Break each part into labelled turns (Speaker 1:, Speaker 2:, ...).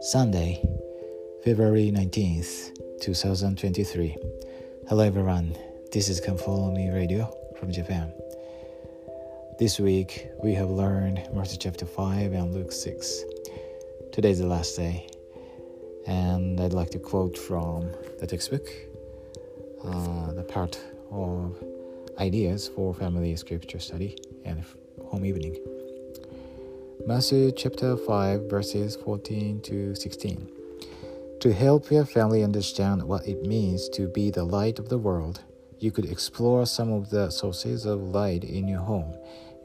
Speaker 1: Sunday, February 19th, 2023. Hello everyone, this is Come Follow Me Radio from Japan. This week we have learned Matthew chapter 5 and Luke 6. Today is the last day, and I'd like to quote from the textbook, uh, the part of ideas for family scripture study and home evening. Matthew chapter 5, verses 14 to 16. To help your family understand what it means to be the light of the world, you could explore some of the sources of light in your home,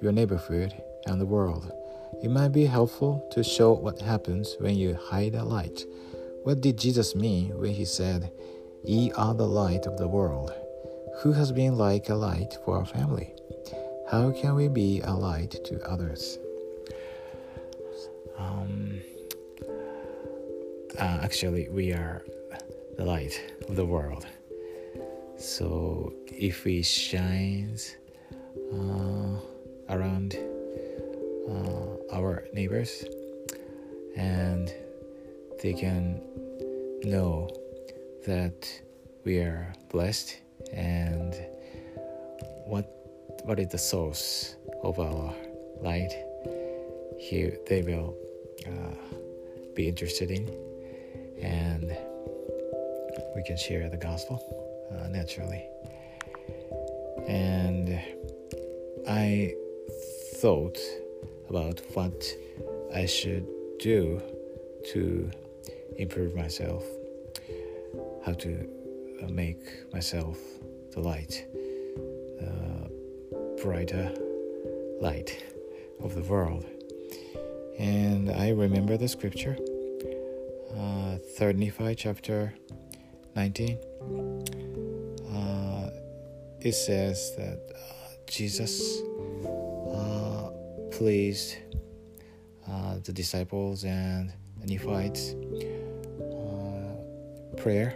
Speaker 1: your neighborhood, and the world. It might be helpful to show what happens when you hide a light. What did Jesus mean when he said, Ye are the light of the world? Who has been like a light for our family? How can we be a light to others? Um, uh, actually, we are the light of the world. So if we shine uh, around uh, our neighbors and they can know that we are blessed and what what is the source of our light here they will uh, be interested in. And we can share the gospel uh, naturally. And i thought about what I should do to improve myself, how to make myself the light, the brighter light of the world. And I remember the scripture, uh, 3rd Nephi chapter 19. Uh, it says that uh, Jesus pleased uh, the disciples and the Nephites' uh, prayer.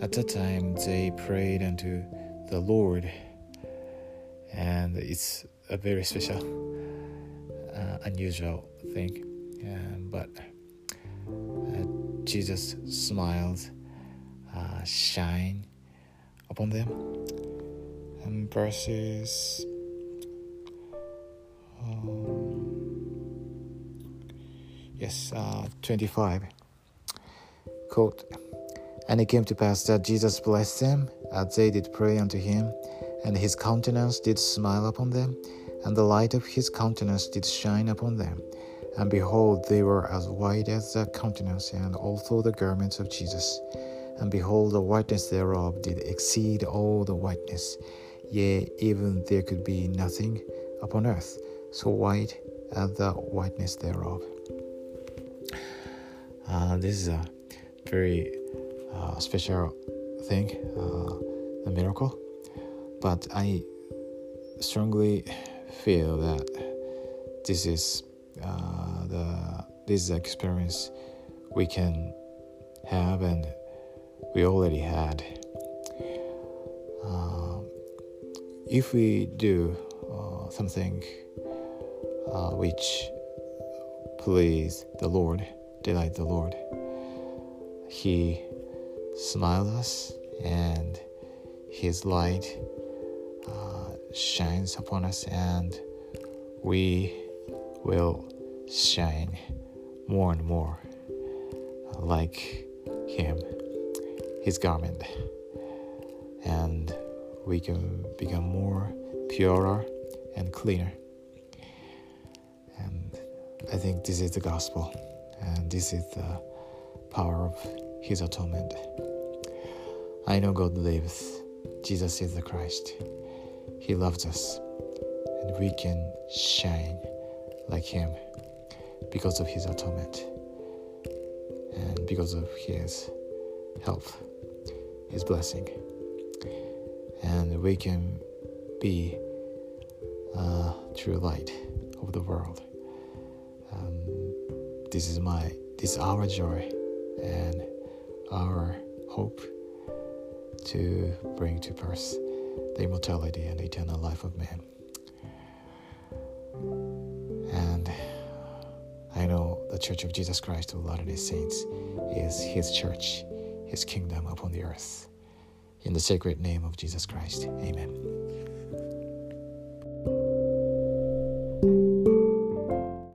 Speaker 1: At that time, they prayed unto the Lord, and it's a very special, uh, unusual thing. but uh, Jesus smiled, uh, shine upon them. And verses yes, uh, 25. Quote, And it came to pass that Jesus blessed them as they did pray unto him, and his countenance did smile upon them, and the light of his countenance did shine upon them. And behold, they were as white as the countenance, and also the garments of Jesus. And behold, the whiteness thereof did exceed all the whiteness, yea, even there could be nothing upon earth so white as the whiteness thereof. Uh, this is a very uh, special thing, uh, a miracle. But I strongly feel that this is uh, the this is experience we can have and we already had. Uh, if we do uh, something uh, which please the Lord, delight the Lord. He smiled us, and His light uh, shines upon us, and we will shine more and more uh, like Him, His garment, and we can become more purer and cleaner. And I think this is the gospel, and this is the power of His atonement. I know God lives. Jesus is the Christ. He loves us, and we can shine like Him because of His atonement and because of His help, His blessing. And we can be a true light of the world. Um, this is my, this is our joy and our hope to bring to pass the immortality and eternal life of man. And I know the Church of Jesus Christ of Latter day Saints is His church, His kingdom upon the earth. In the sacred name of Jesus Christ, amen.